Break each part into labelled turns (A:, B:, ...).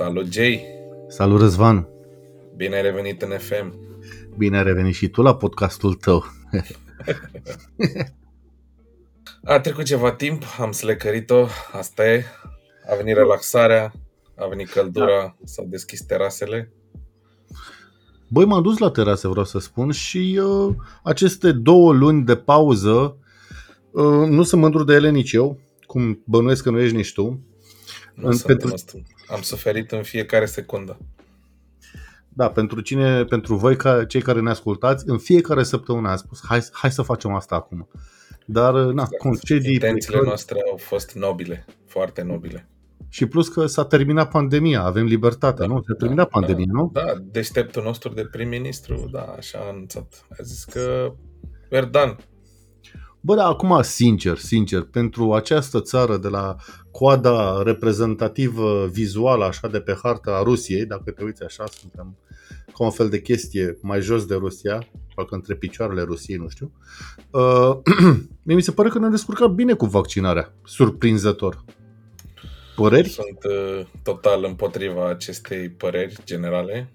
A: Salut, Jay!
B: Salut, Răzvan!
A: Bine ai revenit în FM!
B: Bine ai revenit și tu la podcastul tău!
A: a trecut ceva timp, am slecărit-o, asta e. A venit relaxarea, a venit căldura, da. s-au deschis terasele.
B: Băi, m-am dus la terase, vreau să spun, și uh, aceste două luni de pauză uh, nu sunt mândru de ele nici eu, cum bănuiesc că nu ești nici tu.
A: Nu în, pentru... Am suferit în fiecare secundă.
B: Da, pentru cine, pentru voi, ca, cei care ne ascultați, în fiecare săptămână am spus, hai, hai să facem asta acum. Dar, na, exact. concedii...
A: Intențiile plecări... noastre au fost nobile, foarte nobile.
B: Și plus că s-a terminat pandemia, avem libertatea, da, nu? S-a terminat da, pandemia,
A: da,
B: nu?
A: Da, deșteptul nostru de prim-ministru, da, așa a anunțat. A zis că we're done.
B: Bă, dar acum, sincer, sincer, pentru această țară de la coada reprezentativă vizuală așa de pe harta a Rusiei, dacă te uiți așa, suntem ca un fel de chestie mai jos de Rusia, parcă între picioarele Rusiei, nu știu. Uh, mi se pare că ne-am descurcat bine cu vaccinarea, surprinzător. Păreri?
A: Sunt uh, total împotriva acestei păreri generale,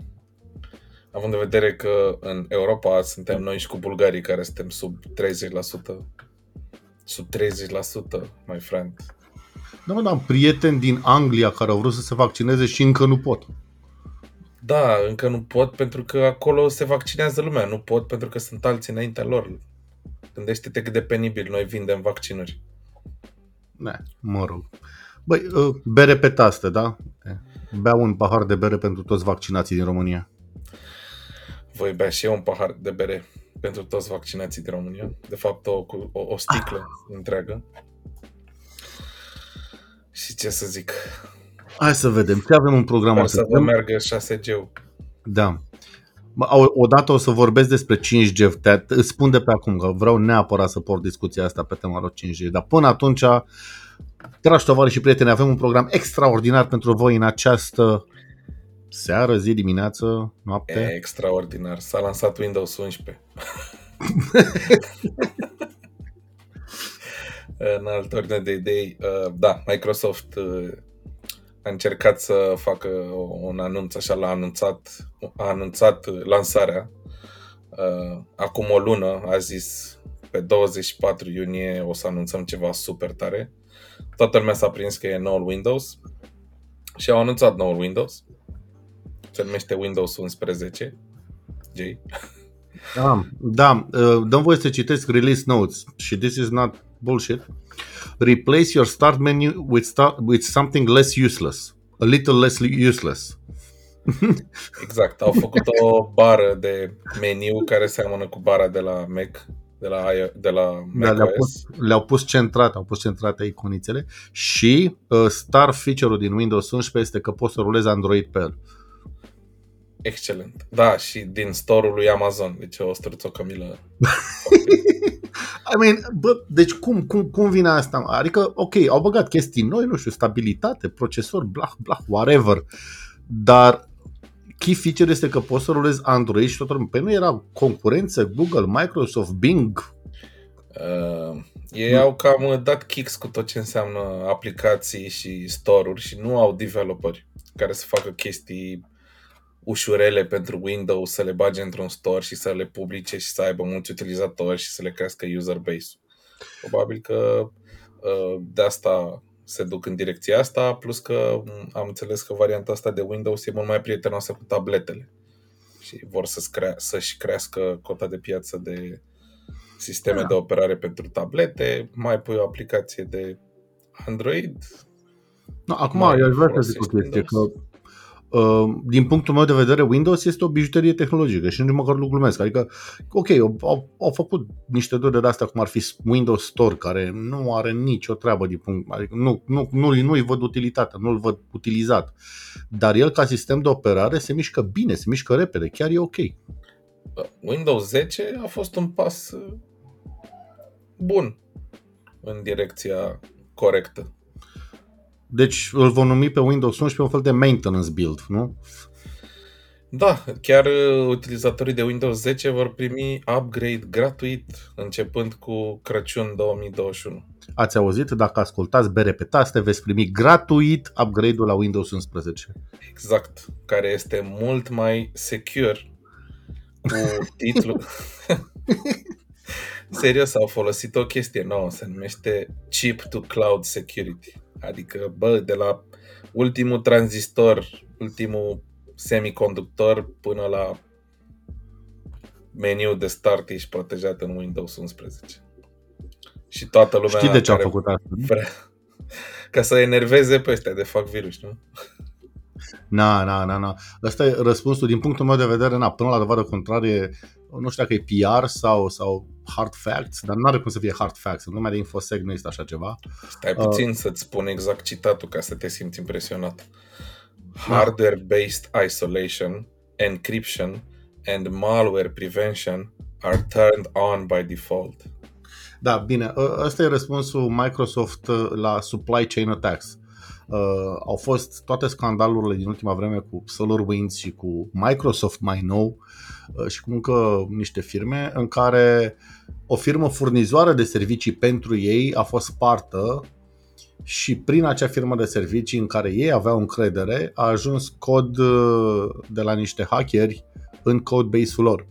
A: având în vedere că în Europa suntem noi și cu bulgarii care suntem sub 30%, sub 30%, my friend.
B: Da, mă, am prieteni din Anglia care au vrut să se vaccineze și încă nu pot.
A: Da, încă nu pot pentru că acolo se vaccinează lumea. Nu pot pentru că sunt alții înaintea lor. Gândește-te cât de penibil noi vindem vaccinuri.
B: Ne, mă rog. Băi, uh, bere pe taste, da? Beau un pahar de bere pentru toți vaccinații din România.
A: Voi bea și eu un pahar de bere pentru toți vaccinații din România. De fapt, o, o, o sticlă ah. întreagă. Și ce să zic?
B: Hai să vedem. Ce avem în program
A: să vă meargă 6G-ul.
B: Da. Odată o să vorbesc despre 5G. Te, îți spun de pe acum că vreau neapărat să port discuția asta pe tema lor 5G. Dar până atunci, dragi tovarăși și prieteni, avem un program extraordinar pentru voi în această seară, zi, dimineață, noapte.
A: E extraordinar. S-a lansat Windows 11. în altă ordine de idei, uh, da, Microsoft uh, a încercat să facă un anunț, așa l-a anunțat, a anunțat lansarea. Uh, acum o lună a zis pe 24 iunie o să anunțăm ceva super tare. Toată lumea s-a prins că e noul Windows și au anunțat noul Windows. Se numește Windows 11. J.
B: Da, da, dăm voie să citesc release notes și this is not bullshit. Replace your start menu with, start, with something less useless. A little less useless.
A: exact, au făcut o bară de meniu care seamănă cu bara de la Mac, de la, de la Mac da,
B: le-au, pus, le-au pus centrate, au pus centrate iconițele și uh, star feature-ul din Windows 11 este că poți să rulezi Android pe el.
A: Excelent. Da, și din store-ul lui Amazon. Deci o străț o cămilă.
B: I mean, bă, deci cum, cum, cum vine asta? Adică, ok, au băgat chestii noi, nu știu, stabilitate, procesor, blah, blah, whatever. Dar key feature este că poți să rulezi Android și tot lumea. Păi nu era concurență Google, Microsoft, Bing?
A: Uh, ei au cam dat kicks cu tot ce înseamnă aplicații și store-uri și nu au developeri care să facă chestii ușurele pentru Windows să le bage într-un store și să le publice și să aibă mulți utilizatori și să le crească user base-ul. Probabil că uh, de asta se duc în direcția asta, plus că am înțeles că varianta asta de Windows e mult mai prietenoasă cu tabletele și vor să-și, crea- să-și crească cota de piață de sisteme da. de operare pentru tablete, mai pui o aplicație de Android.
B: No, acum, eu aș vrea să zic o chestie, că Uh, din punctul meu de vedere, Windows este o bijuterie tehnologică și nici măcar nu glumesc. Adică, ok, au, au făcut niște dure de astea cum ar fi Windows Store, care nu are nicio treabă din punct, adică nu, nu, nu, nu-i văd utilitatea, nu-l văd utilizat. Dar el, ca sistem de operare, se mișcă bine, se mișcă repede, chiar e ok.
A: Windows 10 a fost un pas uh, bun în direcția corectă.
B: Deci îl vom numi pe Windows 11 un fel de maintenance build, nu?
A: Da, chiar uh, utilizatorii de Windows 10 vor primi upgrade gratuit începând cu Crăciun 2021.
B: Ați auzit? Dacă ascultați bere pe taste, veți primi gratuit upgrade-ul la Windows 11.
A: Exact, care este mult mai secure cu titlul. Serios, au folosit o chestie nouă, se numește Chip to Cloud Security. Adică, bă, de la ultimul tranzistor, ultimul semiconductor până la meniu de start ești protejat în Windows 11. Și toată lumea
B: Știi de ce a făcut asta? Vrea,
A: ca să enerveze pe ăstea de fac virus, nu?
B: Na, na, na, na. Asta e răspunsul din punctul meu de vedere, na, până la dovadă contrarie, nu știu dacă e PR sau, sau hard facts, dar nu are cum să fie hard facts. În lumea de infosec nu este așa ceva.
A: Stai puțin uh, să-ți spun exact citatul ca să te simți impresionat. Hardware-based isolation, encryption and malware prevention are turned on by default.
B: Da, bine, ă, ăsta e răspunsul Microsoft ă, la supply chain attacks. Uh, au fost toate scandalurile din ultima vreme cu SolarWinds și cu Microsoft mai nou uh, și cu încă niște firme în care o firmă furnizoară de servicii pentru ei a fost partă și prin acea firmă de servicii în care ei aveau încredere a ajuns cod de la niște hackeri în codebase-ul lor.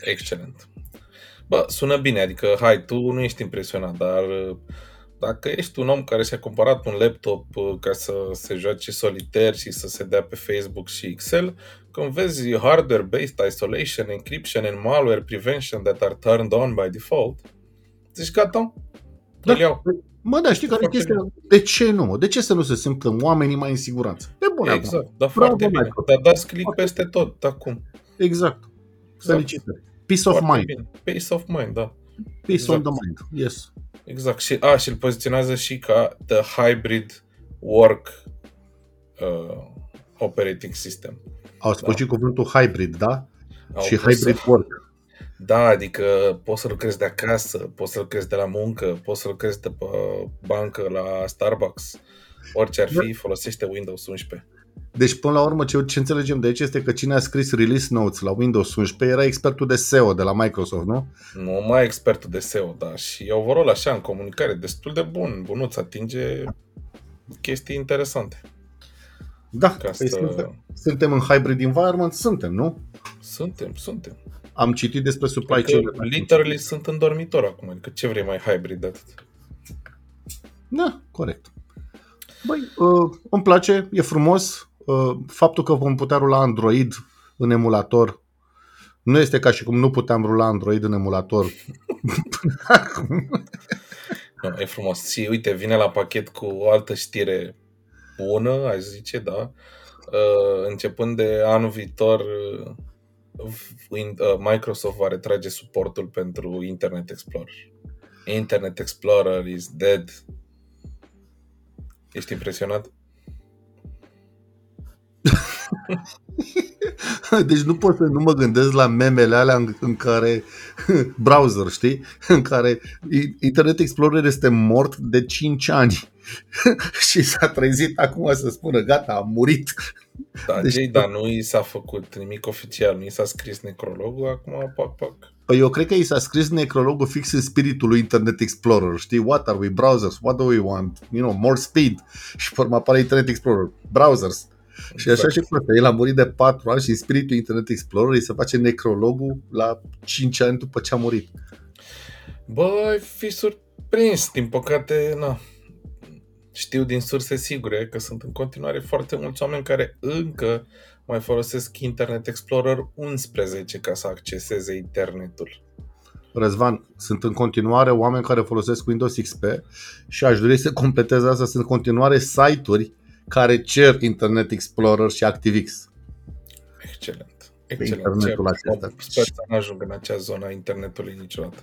A: Excelent. Bă, sună bine, adică, hai, tu nu ești impresionat, dar dacă ești un om care și-a cumpărat un laptop uh, ca să se joace solitaire și să se dea pe Facebook și Excel, când vezi hardware-based isolation, encryption and malware prevention that are turned on by default, zici gata, da. îl iau.
B: Mă, da, știi care e chestia? De ce nu? De ce să nu se simtă oamenii mai în siguranță? De
A: bun Exact, dar foarte bine. Dar dați click peste tot, acum.
B: Exact. Felicitări. Peace of mind. Bine.
A: Peace of mind, da.
B: Peace exact. on the mind, yes.
A: Exact. Și, a, și îl poziționează și ca the hybrid work uh, operating system.
B: Au spus da. și cuvântul hybrid, da? Au și hybrid să... work.
A: Da, adică poți să lucrezi de acasă, poți să lucrezi de la muncă, poți să lucrezi de pe bancă la Starbucks. Orice ar fi, folosește Windows 11.
B: Deci, până la urmă, ce, ce înțelegem de aici este că cine a scris release notes la Windows 11 era expertul de SEO de la Microsoft, nu?
A: Nu mai expertul de SEO, da. Și overall, așa, în comunicare, destul de bun. Bunuț atinge chestii interesante.
B: Da, Ca păi să... suntem, suntem în hybrid environment? Suntem, nu?
A: Suntem, suntem.
B: Am citit despre supply
A: chain. Literally sunt în dormitor acum, adică ce vrei mai hybrid de atât?
B: Da, corect. Băi, uh, îmi place, e frumos, Uh, faptul că vom putea rula Android în emulator nu este ca și cum nu puteam rula Android în emulator.
A: no, e frumos. Și uite, vine la pachet cu o altă știre bună, aș zice, da. Uh, începând de anul viitor, uh, Microsoft va retrage suportul pentru Internet Explorer. Internet Explorer is dead. Ești impresionat?
B: Deci nu pot să nu mă gândesc la memele alea în, în care browser, știi? În care Internet Explorer este mort de 5 ani și s-a trezit acum să spună gata, a murit.
A: Da, deci, da, nu i s-a făcut nimic oficial, nu i s-a scris necrologul, acum pac, pac.
B: Păi eu cred că i s-a scris necrologul fix în spiritul lui Internet Explorer, știi? What are we browsers? What do we want? You know, more speed. Și pe urmă apare Internet Explorer. Browsers și așa și cu El a murit de 4 ani și în spiritul Internet Explorer îi se face necrologul la 5 ani după ce a murit.
A: Bă, fi surprins. Din păcate, na, știu din surse sigure că sunt în continuare foarte mulți oameni care încă mai folosesc Internet Explorer 11 ca să acceseze internetul.
B: Răzvan, sunt în continuare oameni care folosesc Windows XP și aș dori să completez asta, sunt în continuare site-uri care cer Internet Explorer și ActiveX.
A: Excelent. Excelent. internetul acesta. Sper să nu ajung în acea zonă a internetului niciodată.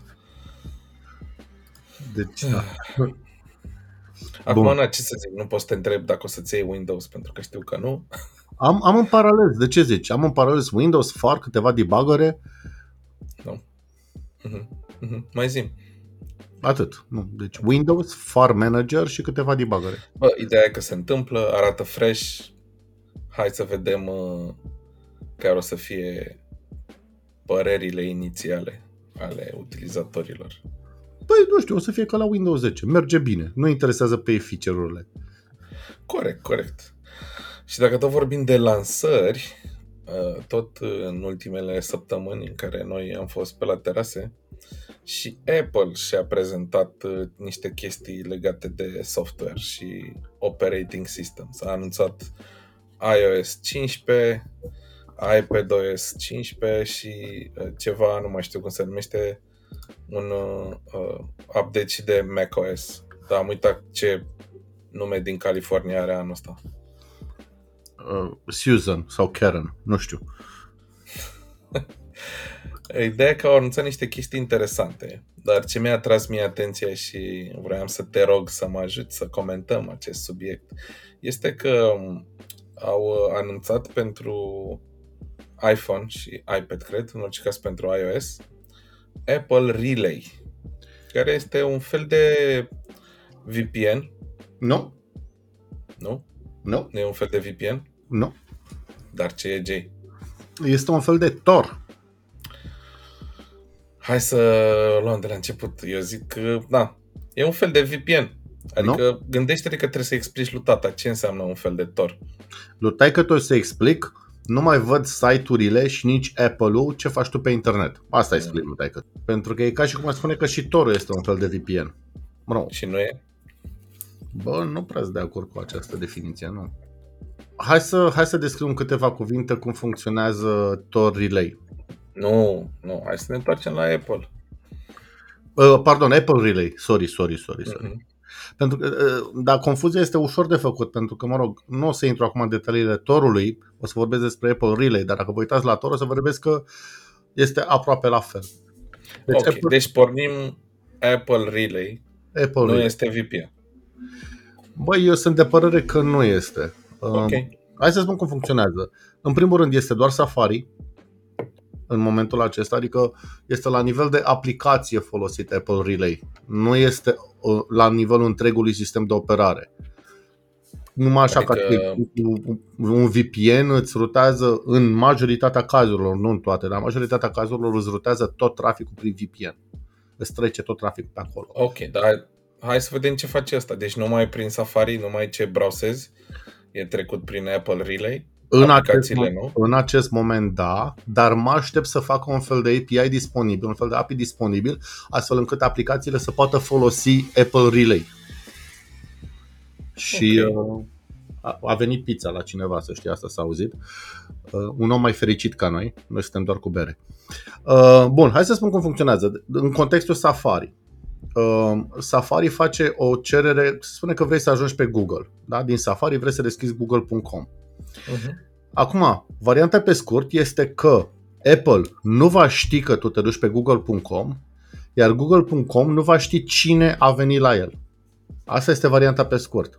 B: Deci, da.
A: Acum, Bun. ce să zic, nu poți să te întreb dacă o să-ți iei Windows, pentru că știu că nu.
B: Am, am în paralel, de ce zici? Am în paralel Windows, far câteva debugere.
A: Nu. Uh-huh. Uh-huh. Mai zim.
B: Atât. Nu. Deci Windows, Far Manager și câteva debugere.
A: Bă, ideea e că se întâmplă, arată fresh. Hai să vedem uh, care o să fie părerile inițiale ale utilizatorilor.
B: Păi, nu știu, o să fie ca la Windows 10. Merge bine. Nu interesează pe feature-urile.
A: Corect, corect. Și dacă tot vorbim de lansări, uh, tot în ultimele săptămâni în care noi am fost pe la terase, și Apple și-a prezentat uh, niște chestii legate de software și operating systems. A anunțat iOS 15, iPadOS 15 și uh, ceva, nu mai știu cum se numește, un uh, update și de macOS. Dar am uitat ce nume din California are anul ăsta.
B: Uh, Susan sau Karen, nu știu.
A: Ideea e că au anunțat niște chestii interesante, dar ce mi-a tras mie atenția și vreau să te rog să mă ajut să comentăm acest subiect, este că au anunțat pentru iPhone și iPad, cred, în orice caz pentru iOS, Apple Relay, care este un fel de VPN.
B: Nu.
A: Nu?
B: Nu.
A: Nu e un fel de VPN?
B: Nu.
A: Dar ce e, Jay?
B: Este un fel de Tor.
A: Hai să luăm de la început. Eu zic că, da, e un fel de VPN. Adică nu? gândește-te că trebuie să explici lui tata ce înseamnă un fel de Tor.
B: Lui că tu să explic, nu mai văd site-urile și nici Apple-ul ce faci tu pe internet. Asta mm. explic lui taică. Pentru că e ca și cum ar spune că și Tor este un fel de VPN.
A: Mă Și nu e?
B: Bă, nu prea de acord cu această definiție, nu. Hai să, hai să descriem câteva cuvinte cum funcționează Tor Relay.
A: Nu, nu, hai să ne întoarcem la Apple.
B: Uh, pardon, Apple Relay. Sorry, sorry, sorry, sorry. Uh-huh. Pentru că, uh, dar confuzia este ușor de făcut, pentru că, mă rog, nu o să intru acum în detaliile Torului, o să vorbesc despre Apple Relay, dar dacă vă uitați la Tor, o să vorbesc că este aproape la fel.
A: Deci, okay, Apple... deci pornim Apple Relay, Apple nu Relay. este VPN.
B: Băi, eu sunt de părere că nu este.
A: Okay.
B: Um, hai să spun cum funcționează. În primul rând este doar Safari, în momentul acesta, adică este la nivel de aplicație folosit Apple Relay. Nu este uh, la nivelul întregului sistem de operare. Numai așa adică... că un VPN îți rutează în majoritatea cazurilor, nu în toate, dar în majoritatea cazurilor îți rutează tot traficul prin VPN. Îți trece tot traficul pe acolo.
A: Ok, dar hai să vedem ce face asta. Deci numai prin Safari, numai ce browsezi, e trecut prin Apple Relay?
B: În acest, nu? în acest moment da, dar mă aștept să facă un fel de API disponibil, un fel de API disponibil, astfel încât aplicațiile să poată folosi Apple Relay. Și okay. uh, a, a venit pizza la cineva, să știi, asta s-a auzit. Uh, un om mai fericit ca noi, noi suntem doar cu bere. Uh, bun, hai să spun cum funcționează. În contextul Safari. Uh, Safari face o cerere, se spune că vrei să ajungi pe Google. Da? Din Safari vrei să deschizi google.com. Uh-huh. Acum, varianta pe scurt este că Apple nu va ști că tu te duci pe google.com, iar google.com nu va ști cine a venit la el. Asta este varianta pe scurt.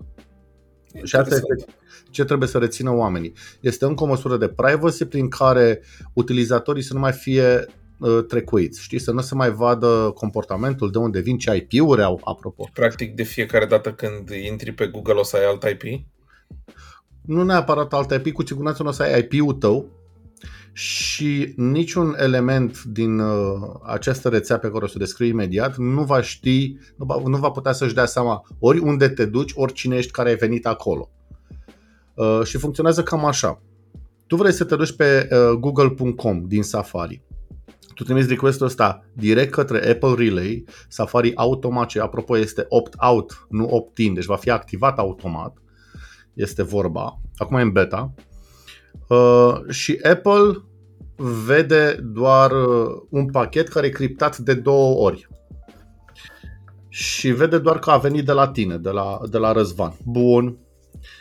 B: Și asta este ce trebuie să rețină oamenii. Este încă o măsură de privacy prin care utilizatorii să nu mai fie uh, trecuiți, știi, să nu se mai vadă comportamentul, de unde vin, ce IP-uri au, apropo.
A: Practic, de fiecare dată când intri pe Google o să ai alt IP?
B: Nu neapărat alt IP, cu siguranță nu o să ai IP-ul tău și niciun element din uh, această rețea pe care o să o descriu imediat nu va ști, nu va, nu va putea să-și dea seama ori unde te duci, ori cine ești care ai venit acolo. Uh, și funcționează cam așa. Tu vrei să te duci pe uh, google.com din Safari. Tu trimiți requestul ăsta direct către Apple Relay, Safari automat, ce apropo este opt-out, nu opt-in, deci va fi activat automat este vorba, acum e în beta, uh, și Apple vede doar uh, un pachet care e criptat de două ori. Și vede doar că a venit de la tine, de la, de la Răzvan. Bun.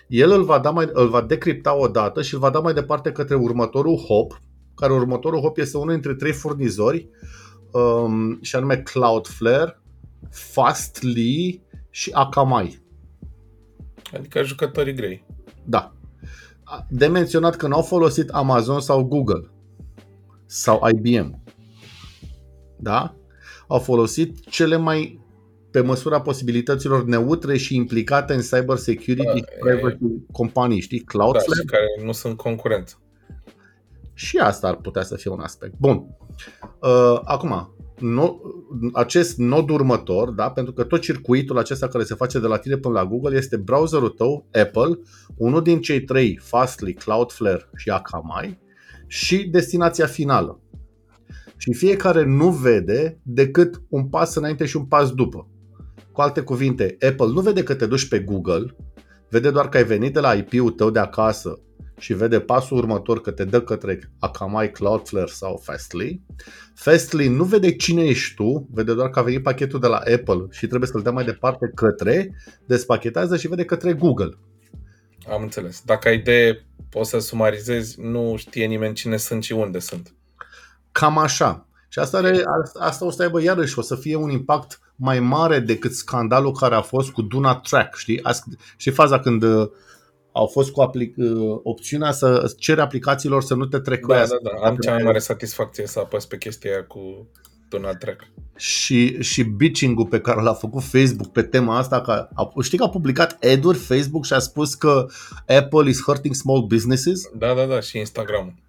B: El îl va, da mai, îl va decripta o dată și îl va da mai departe către următorul hop, care următorul hop este unul dintre trei furnizori, um, și anume Cloudflare, Fastly și Akamai.
A: Adică jucătorii grei.
B: Da. De menționat că nu au folosit Amazon sau Google sau IBM. Da? Au folosit cele mai pe măsura posibilităților neutre și implicate în cyber security da, privacy companii, știi? Cloudflare.
A: Da, și care nu sunt concurență.
B: Și asta ar putea să fie un aspect. Bun. Uh, acum, no, acest nod următor, da, pentru că tot circuitul acesta care se face de la tine până la Google este browserul tău, Apple, unul din cei trei, Fastly, Cloudflare și Akamai, și destinația finală. Și fiecare nu vede decât un pas înainte și un pas după. Cu alte cuvinte, Apple nu vede că te duci pe Google, vede doar că ai venit de la IP-ul tău de acasă și vede pasul următor că te dă către Akamai, Cloudflare sau Fastly. Fastly nu vede cine ești tu, vede doar că a venit pachetul de la Apple și trebuie să-l dea mai departe către, despachetează și vede către Google.
A: Am înțeles. Dacă ai de poți să sumarizezi, nu știe nimeni cine sunt și unde sunt.
B: Cam așa. Și asta, are, asta o să aibă iarăși, o să fie un impact mai mare decât scandalul care a fost cu Duna Track, știi? Și faza când uh, au fost cu aplic- uh, opțiunea să cere aplicațiilor să nu te trecuiască.
A: Da, da, da. Am cea mai mare satisfacție să apăs pe chestia aia cu Duna Track.
B: Și, și bitching-ul pe care l-a făcut Facebook pe tema asta, că a, știi că a publicat ad Facebook și a spus că Apple is hurting small businesses?
A: Da, da, da, și Instagram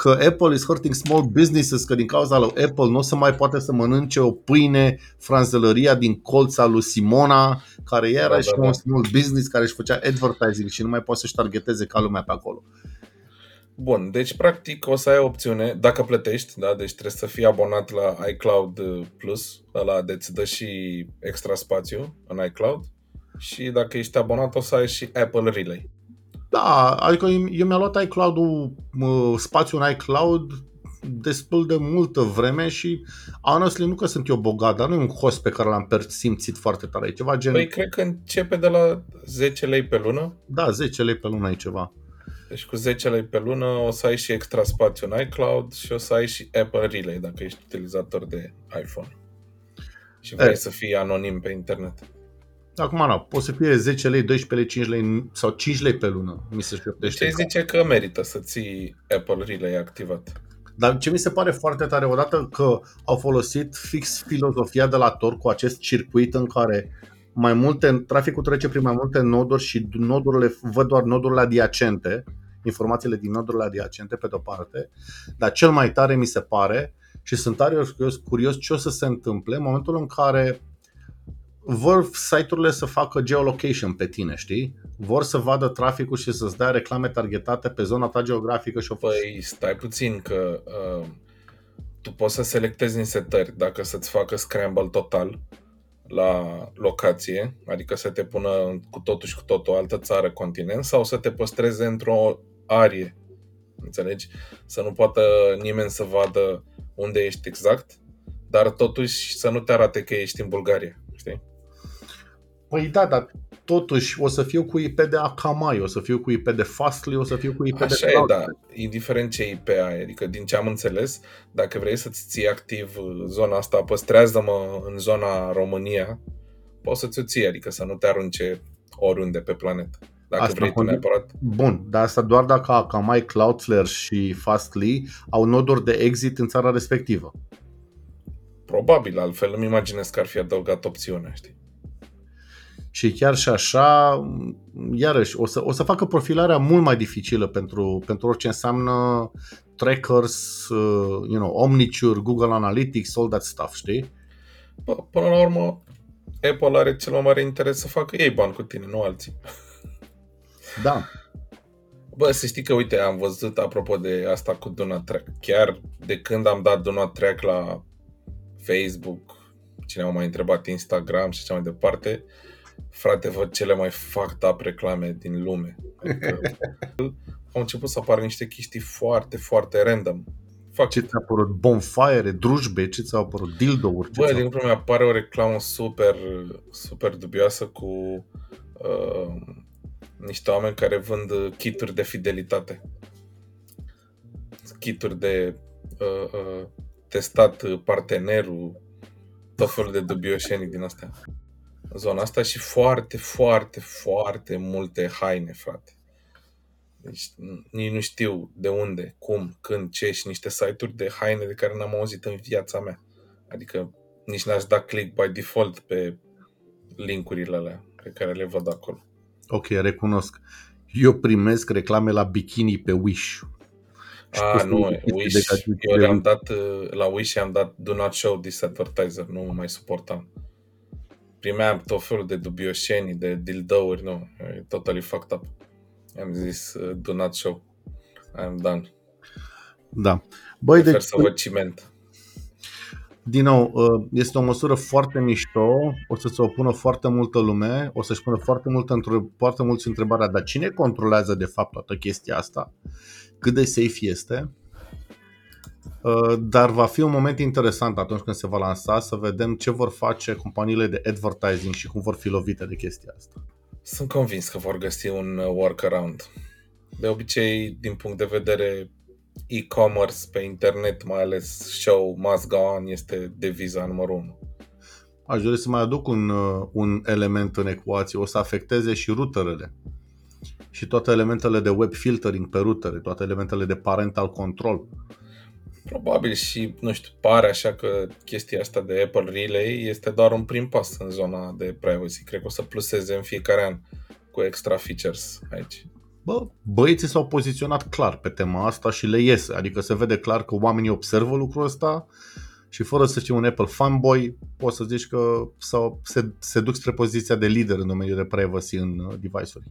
B: că Apple is hurting small businesses, că din cauza lui Apple nu se mai poate să mănânce o pâine franzelăria din colța lui Simona, care era da, și da, un da. small business care își făcea advertising și nu mai poate să-și targeteze ca lumea pe acolo.
A: Bun, deci practic o să ai opțiune, dacă plătești, da, deci trebuie să fii abonat la iCloud Plus, ăla de îți dă și extra spațiu în iCloud și dacă ești abonat o să ai și Apple Relay.
B: Da, adică eu mi-am luat iCloud-ul, spațiul în iCloud destul de multă vreme și honestly nu că sunt eu bogat, dar nu e un host pe care l-am simțit foarte tare. E ceva gen...
A: Păi cred că începe de la 10 lei pe lună.
B: Da, 10 lei pe lună e ceva.
A: Deci cu 10 lei pe lună o să ai și extra spațiu în iCloud și o să ai și Apple Relay dacă ești utilizator de iPhone. Și vrei e. să fii anonim pe internet.
B: Acum, nu, poate să fie 10 lei, 12 lei, 5 lei sau 5 lei pe lună. Mi se șoptește.
A: Ce zice că merită să ții Apple Relay activat?
B: Dar ce mi se pare foarte tare, odată că au folosit fix filozofia de la Tor cu acest circuit în care mai multe, traficul trece prin mai multe noduri și nodurile, văd doar nodurile adiacente, informațiile din nodurile adiacente pe de-o parte, dar cel mai tare mi se pare și sunt tare curios, curios ce o să se întâmple în momentul în care vor site-urile să facă geolocation pe tine, știi? Vor să vadă traficul și să-ți dea reclame targetate pe zona ta geografică și o
A: Păi stai puțin că uh, tu poți să selectezi în setări dacă să-ți facă scramble total la locație, adică să te pună cu totul și cu totul o altă țară, continent, sau să te păstreze într-o arie, înțelegi? Să nu poată nimeni să vadă unde ești exact, dar totuși să nu te arate că ești în Bulgaria, știi?
B: Păi da, dar totuși o să fiu cu IP de Akamai, o să fiu cu IP de Fastly, o să fiu cu IP
A: Așa
B: de
A: Așa e, da. Indiferent ce IP ai, adică din ce am înțeles, dacă vrei să-ți ții activ zona asta, păstrează-mă în zona România, poți să-ți o ții, adică să nu te arunce oriunde pe planetă. Dacă asta vrei tu neapărat.
B: Bun, dar asta doar dacă Akamai, Cloudflare și Fastly au noduri de exit în țara respectivă.
A: Probabil, altfel îmi imaginez că ar fi adăugat opțiunea, știi?
B: Și chiar și așa, iarăși, o să, o să facă profilarea mult mai dificilă pentru, pentru orice înseamnă trackers, uh, you know, Omniture, Google Analytics, all that stuff, știi?
A: Până la urmă, Apple are cel mai mare interes să facă ei bani cu tine, nu alții.
B: Da.
A: Bă, să știi că, uite, am văzut, apropo de asta cu Donut Track, chiar de când am dat Donut Track la Facebook, cine m-a mai întrebat Instagram și așa mai departe, uh, frate, văd cele mai fucked up reclame din lume. Adică, au început să apară niște chestii foarte, foarte random.
B: Fac... Ce ți-a apărut? Bonfire, drujbe, ce ți-a apărut? Dildo-uri?
A: Bă, din mi apare o reclamă super, super dubioasă cu uh, niște oameni care vând kituri de fidelitate. Kituri de uh, uh, testat partenerul, tot felul de dubioșenii din astea zona asta și foarte, foarte, foarte multe haine, frate. Deci nici nu știu de unde, cum, când, ce și niște site-uri de haine de care n-am auzit în viața mea. Adică nici n-aș da click by default pe linkurile alea pe care le văd acolo.
B: Ok, recunosc. Eu primesc reclame la bikini pe Wish.
A: Ah, nu, Wish, eu le-am dat, uh, la Wish am dat do not show this advertiser, nu mai suportam. Primeam tot felul de dubioșenii, de dildouri, nu, e totally fucked up. Am zis, uh, do not show, I'm done.
B: Da. Băi,
A: Prefer deci, să văd ciment.
B: Din nou, uh, este o măsură foarte mișto, o să se opună foarte multă lume, o să-și pună foarte, mult, foarte mulți întrebarea, dar cine controlează de fapt toată chestia asta? Cât de safe este? Uh, dar va fi un moment interesant atunci când se va lansa să vedem ce vor face companiile de advertising și cum vor fi lovite de chestia asta.
A: Sunt convins că vor găsi un workaround. De obicei, din punct de vedere e-commerce pe internet, mai ales show must go on, este deviza numărul 1.
B: Aș dori să mai aduc un, uh, un element în ecuație. O să afecteze și routerele și toate elementele de web filtering pe routere, toate elementele de parental control.
A: Probabil și, nu știu, pare așa că chestia asta de Apple Relay este doar un prim pas în zona de privacy. Cred că o să pluseze în fiecare an cu extra features aici.
B: Bă, băieții s-au poziționat clar pe tema asta și le iese. Adică se vede clar că oamenii observă lucrul ăsta și fără să fii un Apple fanboy, poți să zici că sau se, se duc spre poziția de lider în domeniul de privacy în uh, device-uri.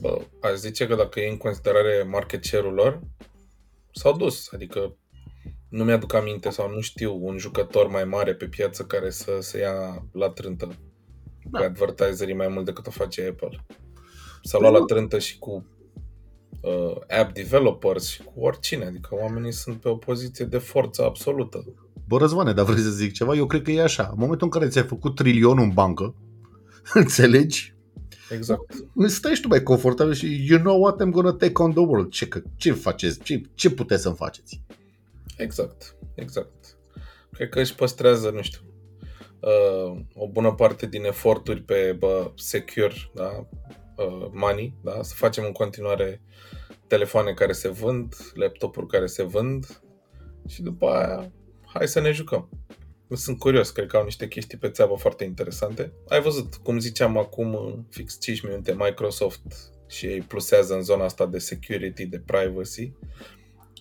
A: Bă, aș zice că dacă e în considerare market share-ul lor, s-au dus. Adică nu mi-aduc aminte sau nu știu un jucător mai mare pe piață care să se ia la trântă da. pe advertiserii mai mult decât o face Apple. S-a luat la trântă și cu uh, app developers și cu oricine. Adică oamenii sunt pe o poziție de forță absolută.
B: Bă, Răzvane, dar vrei să zic ceva? Eu cred că e așa. În momentul în care ți-ai făcut trilionul în bancă, înțelegi?
A: Exact.
B: Stai și tu mai confortabil și you know what I'm gonna take on the world. Ce, ce faceți? Ce, ce puteți să-mi faceți?
A: Exact, exact. Cred că își păstrează, nu știu, uh, o bună parte din eforturi pe bă, secure, da? uh, money, da? să facem în continuare telefoane care se vând, laptopuri care se vând și după aia hai să ne jucăm. Sunt curios, cred că au niște chestii pe țeavă foarte interesante. Ai văzut, cum ziceam acum, fix 5 minute, Microsoft și ei plusează în zona asta de security, de privacy.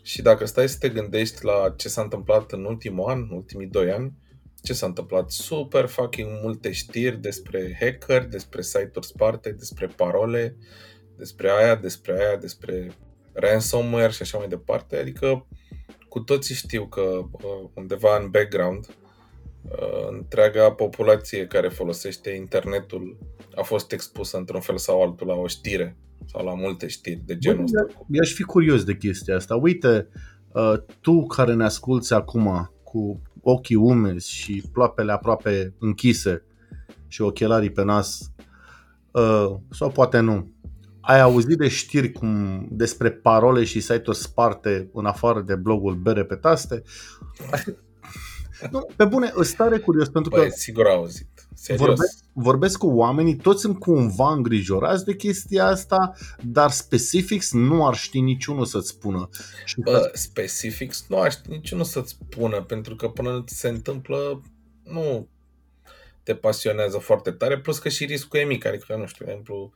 A: Și dacă stai să te gândești la ce s-a întâmplat în ultimul an, în ultimii 2 ani, ce s-a întâmplat? Super fucking multe știri despre hacker, despre site-uri sparte, despre parole, despre aia, despre aia, despre ransomware și așa mai departe. Adică cu toții știu că uh, undeva în background uh, întreaga populație care folosește internetul a fost expusă într-un fel sau altul la o știre sau la multe știri de genul ăsta.
B: Eu aș fi curios de chestia asta. Uite, uh, tu care ne asculți acum cu ochii umezi și ploapele aproape închise și ochelarii pe nas, uh, sau poate nu, ai auzit de știri cum despre parole și site-uri sparte în afară de blogul Bere pe taste? Nu, pe bune, îți tare curios pentru
A: Băi, că... sigur auzit.
B: Vorbesc, vorbesc cu oamenii, toți sunt cumva îngrijorați de chestia asta, dar specifics nu ar ști niciunul să-ți spună.
A: Bă, specifics nu ar ști niciunul să-ți spună, pentru că până se întâmplă, nu te pasionează foarte tare, plus că și riscul e mic, adică, nu știu, de exemplu,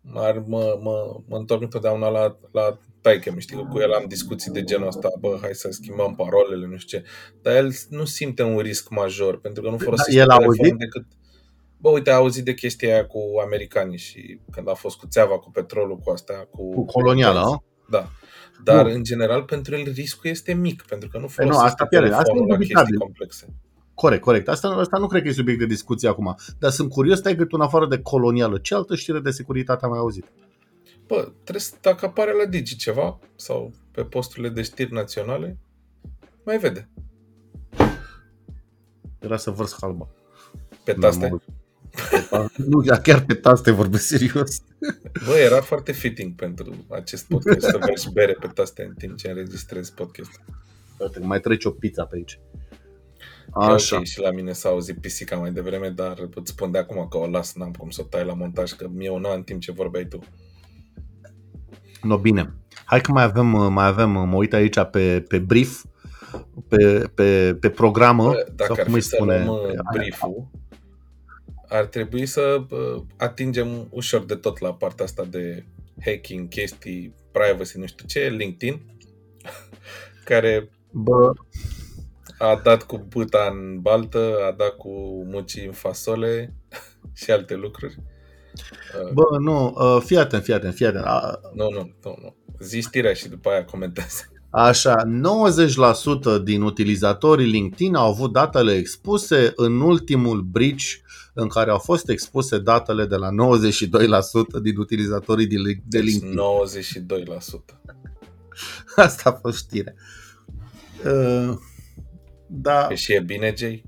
A: mă, mă, mă, mă întorc întotdeauna la, la taică mi știi că cu el am discuții de genul ăsta, bă, hai să schimbăm parolele, nu știu ce. Dar el nu simte un risc major, pentru că nu da, folosește
B: el telefon
A: decât... Bă, uite, a auzit de chestia aia cu americanii și când a fost cu țeava, cu petrolul, cu asta, cu...
B: Cu coloniala,
A: Da. Dar, nu. în general, pentru el riscul este mic, pentru că nu folosește nu, asta telefonul asta la chestii complexe.
B: Corect, corect. Asta, asta nu cred că e subiect de discuție acum. Dar sunt curios, stai cât în afară de colonială. Ce altă știre de securitate am mai auzit?
A: Bă, trebuie să, dacă apare la Digi ceva sau pe posturile de știri naționale, mai vede.
B: Era să vărs halba.
A: Pe taste?
B: nu, chiar pe taste vorbesc serios.
A: Bă, era foarte fitting pentru acest podcast să mergi bere pe taste în timp ce înregistrezi podcast.
B: Uite, mai trece o pizza pe aici.
A: Așa. Ok, și la mine s-a auzit pisica mai devreme, dar îți spun de acum că o las, n-am cum să o tai la montaj, că mie o în timp ce vorbeai tu.
B: No, bine. Hai că mai avem, mai avem mă uit aici pe, pe brief, pe, pe, pe programă,
A: Dacă sau cum îi spune. Uh, brief-ul, ar trebui să uh, atingem ușor de tot la partea asta de hacking, chestii, privacy, nu știu ce, LinkedIn. care
B: Bă,
A: a dat cu băta în baltă, a dat cu mucii în fasole și alte lucruri.
B: Bă, nu, uh, fii atent, fii atent, fii atent. A-
A: Nu, nu, nu, nu. Zi știrea și după aia comentează.
B: Așa, 90% din utilizatorii LinkedIn au avut datele expuse în ultimul breach în care au fost expuse datele de la 92% din utilizatorii de Lin- de
A: Deci
B: LinkedIn.
A: 92%.
B: Asta a fost știre. Uh, Da,
A: Păi și e bine, Jay?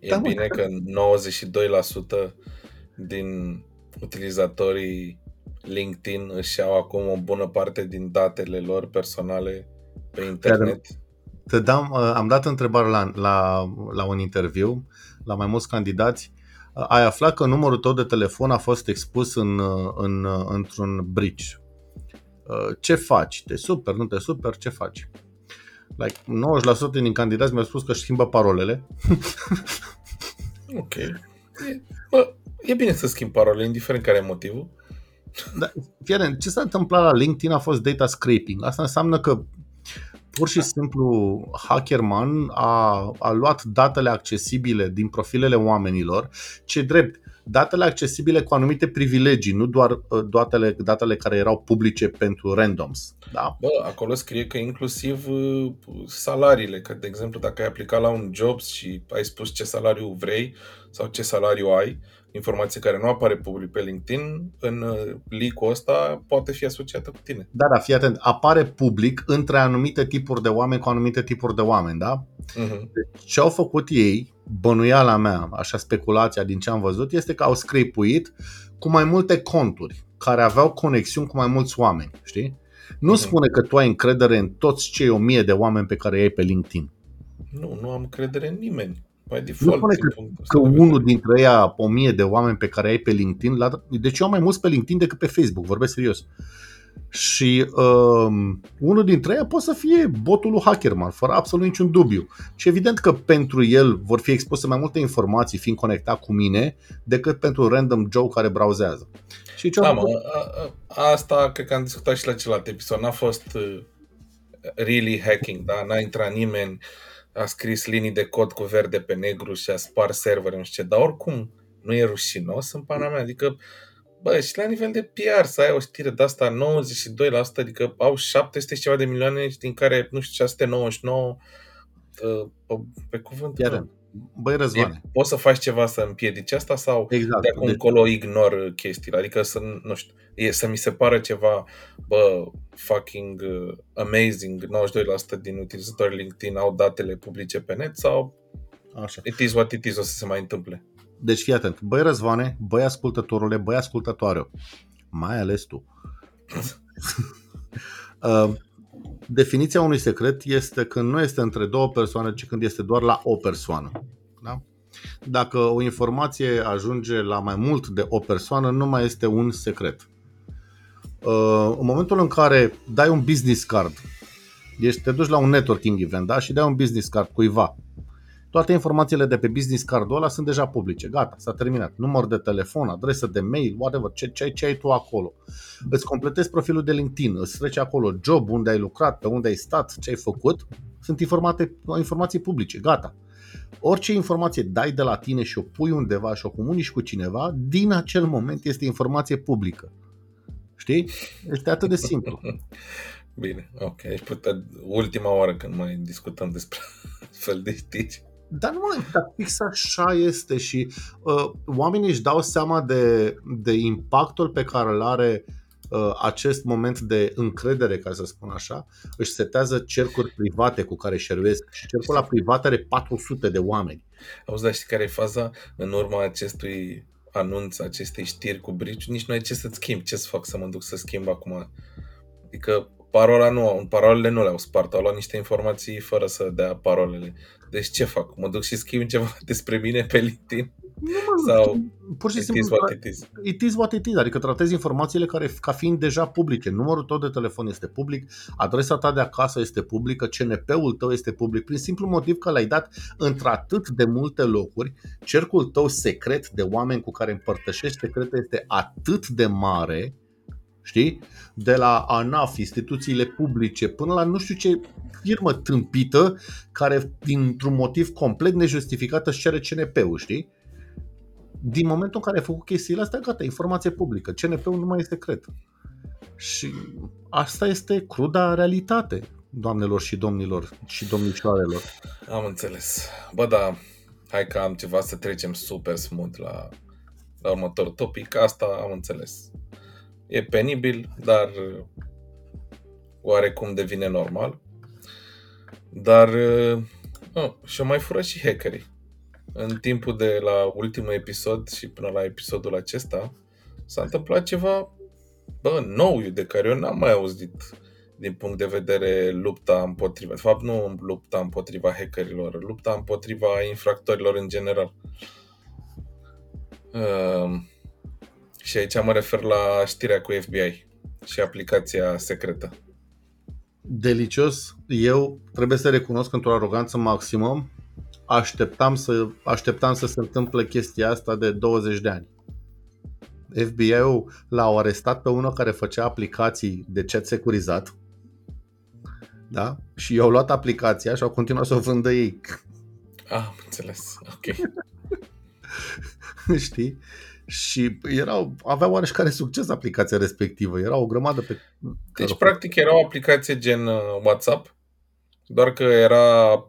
A: E
B: Da, mă,
A: bine
B: cred.
A: că 92% din utilizatorii LinkedIn își iau acum o bună parte din datele lor personale pe internet.
B: te dam, uh, am dat întrebare la, la, la un interviu la mai mulți candidați. Uh, Ai aflat că numărul tău de telefon a fost expus în, uh, în, uh, într-un breach. Uh, Ce faci? Te super, nu te super, ce faci? Like 90% din candidați mi-au spus că își schimbă parolele.
A: Ok. E, bă, e bine să schimbi parole, indiferent care e motivul.
B: Dar, fii atent, ce s-a întâmplat la LinkedIn a fost data scraping. Asta înseamnă că pur și simplu Hackerman a, a luat datele accesibile din profilele oamenilor, ce drept, datele accesibile cu anumite privilegii, nu doar uh, datele, datele care erau publice pentru randoms. Da?
A: Bă, acolo scrie că inclusiv uh, salariile, că de exemplu dacă ai aplicat la un job și ai spus ce salariu vrei sau ce salariu ai, informație care nu apare public pe LinkedIn, în uh, leak-ul ăsta poate fi asociată cu tine.
B: Da, da, fii atent, apare public între anumite tipuri de oameni cu anumite tipuri de oameni, da?
A: Mhm.
B: ce au făcut ei, bănuiala mea, așa speculația din ce am văzut, este că au scrapuit cu mai multe conturi care aveau conexiuni cu mai mulți oameni, știi? Nu
A: Mhm.
B: spune că tu ai încredere în toți cei o mie de oameni pe care îi ai pe LinkedIn.
A: Nu, nu am credere în nimeni. By
B: Nu
A: default,
B: spune
A: din
B: că,
A: punctul
B: că
A: ăsta de
B: unul
A: vedere.
B: dintre ei, o mie de oameni pe care îi ai pe LinkedIn, la, deci eu am mai mulți pe LinkedIn decât pe Facebook, vorbesc serios. Și um, unul dintre ei poate să fie botul lui Hackerman, fără absolut niciun dubiu. Și evident că pentru el vor fi expuse mai multe informații fiind conectat cu mine decât pentru random Joe care browsează. Și ce
A: Da, mă, a, a, asta cred că am discutat și la celălalt episod. N-a fost uh, really hacking, da? N-a intrat nimeni, a scris linii de cod cu verde pe negru și a spart servere, nu știu ce, dar oricum nu e rușinos în pana mea. Adică, bă, și la nivel de PR să ai o știre de asta 92%, adică au 700 și ceva de milioane și din care, nu știu, 699 uh, pe, pe cuvânt.
B: Iar, băi Răzvane,
A: E, poți să faci ceva să împiedici asta sau
B: exact.
A: de acum
B: Deci,
A: încolo ignor chestiile. Adică să, nu știu, e, să mi se pară ceva, bă, fucking uh, amazing, 92% din utilizatorii LinkedIn au datele publice pe net sau
B: așa.
A: it is what it is, o să se mai întâmple.
B: Deci fii atent, băi Răzvane, băi ascultătorule, băi ascultătoare, mai ales tu. Uh, Definiția unui secret este când nu este între două persoane, ci când este doar la o persoană. Da? Dacă o informație ajunge la mai mult de o persoană, nu mai este un secret. Uh, În momentul în care dai un business card, ești, te duci la un networking event da? și dai un business card cuiva, toate informațiile de pe business cardul ăla sunt deja publice. Gata, s-a terminat. Număr de telefon, adresă de mail, whatever, ce, ce, ce ai tu acolo. Îți completezi profilul de LinkedIn, îți trece acolo job, unde ai lucrat, pe unde ai stat, ce ai făcut. Sunt informate, informații publice, gata. Orice informație dai de la tine și o pui undeva și o comunici cu cineva, din acel moment este informație publică. Știi? Este atât de simplu.
A: Bine, ok. Putea, ultima oară când mai discutăm despre fel de știri.
B: Dar nu mai, dar fix așa este și uh, oamenii își dau seama de, de impactul pe care îl are uh, acest moment de încredere, ca să spun așa, își setează cercuri private cu care șeruiesc și cercul ăla privat are 400 de oameni.
A: Auzi, dar știi care e faza? În urma acestui anunț, acestei știri cu brici, nici nu ai ce să-ți schimbi. Ce să fac să mă duc să schimb acum? Adică parola nu, parolele nu le-au spart, au luat niște informații fără să dea parolele. Deci ce fac? Mă duc și schimb ceva despre mine pe LinkedIn?
B: Nu, mă,
A: Sau
B: pur și
A: It
B: simplu
A: is what it is.
B: it is what it is, adică tratezi informațiile care ca fiind deja publice. Numărul tău de telefon este public, adresa ta de acasă este publică, CNP-ul tău este public, prin simplu motiv că l-ai dat într-atât de multe locuri, cercul tău secret de oameni cu care împărtășești secrete este atât de mare, știi? De la ANAF, instituțiile publice, până la nu știu ce firmă tâmpită care, dintr-un motiv complet nejustificat, își cere CNP-ul, știi? Din momentul în care ai făcut chestiile astea, gata, informație publică. CNP-ul nu mai este secret. Și asta este cruda realitate, doamnelor și domnilor și domnișoarelor.
A: Am înțeles. Bă, da, hai că am ceva să trecem super smooth la, la următorul topic. Asta am înțeles. E penibil, dar oarecum devine normal. Dar oh, și mai furat și hackerii. În timpul de la ultimul episod și până la episodul acesta s-a întâmplat ceva bă, nou de care eu n-am mai auzit din punct de vedere lupta împotriva, de fapt nu lupta împotriva hackerilor, lupta împotriva infractorilor în general. Uh, și aici mă refer la știrea cu FBI și aplicația secretă.
B: Delicios. Eu trebuie să recunosc într-o aroganță maximă așteptam să, așteptam să se întâmple chestia asta de 20 de ani. FBI-ul l-au arestat pe unul care făcea aplicații de chat securizat da? și i-au luat aplicația și au continuat să o vândă ei.
A: Ah, am înțeles. Ok.
B: Știi? Și erau, aveau oareșcare succes aplicația respectivă. Era o grămadă pe...
A: Deci, practic, era o aplicație gen uh, WhatsApp, doar că era